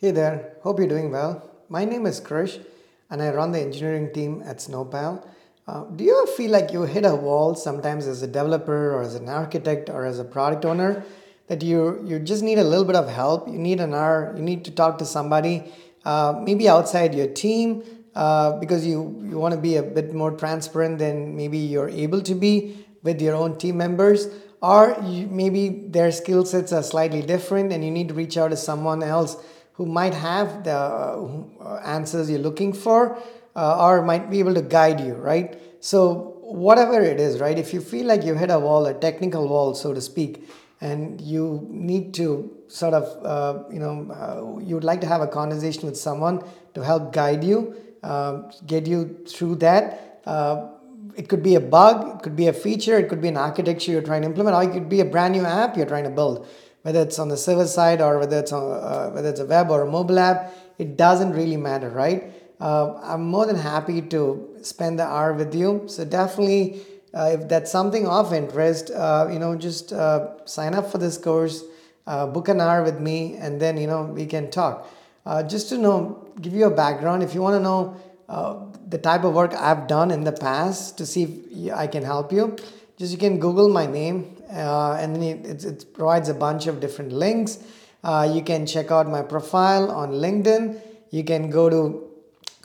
Hey there, hope you're doing well. My name is Krish and I run the engineering team at Snowpal. Uh, do you ever feel like you hit a wall sometimes as a developer or as an architect or as a product owner that you, you just need a little bit of help? You need an hour, you need to talk to somebody, uh, maybe outside your team uh, because you, you want to be a bit more transparent than maybe you're able to be with your own team members or you, maybe their skill sets are slightly different and you need to reach out to someone else who might have the uh, answers you're looking for uh, or might be able to guide you, right? So, whatever it is, right? If you feel like you hit a wall, a technical wall, so to speak, and you need to sort of, uh, you know, uh, you would like to have a conversation with someone to help guide you, uh, get you through that. Uh, it could be a bug, it could be a feature, it could be an architecture you're trying to implement, or it could be a brand new app you're trying to build whether it's on the server side or whether it's on, uh, whether it's a web or a mobile app it doesn't really matter right? Uh, i'm more than happy to spend the hour with you. So definitely uh, if that's something of interest uh, you know just uh, sign up for this course uh, book an hour with me and then you know we can talk. Just to know give you a background if you want to know the type of work i've done in the past to see if i can help you just you can google my name uh, and it, it, provides a bunch of different links. Uh, you can check out my profile on LinkedIn. You can go to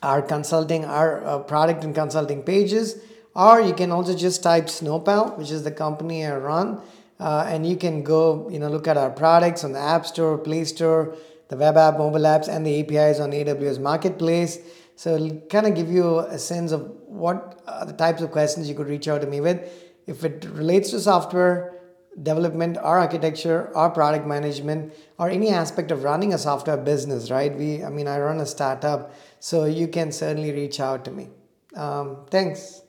our consulting, our uh, product and consulting pages, or you can also just type Snowpal, which is the company I run, uh, and you can go, you know, look at our products on the App Store, Play Store, the web app, mobile apps, and the APIs on AWS Marketplace. So it'll kind of give you a sense of what are the types of questions you could reach out to me with. If it relates to software, development or architecture or product management or any aspect of running a software business right? We i mean i run a startup so you can certainly reach out to me. Um, thanks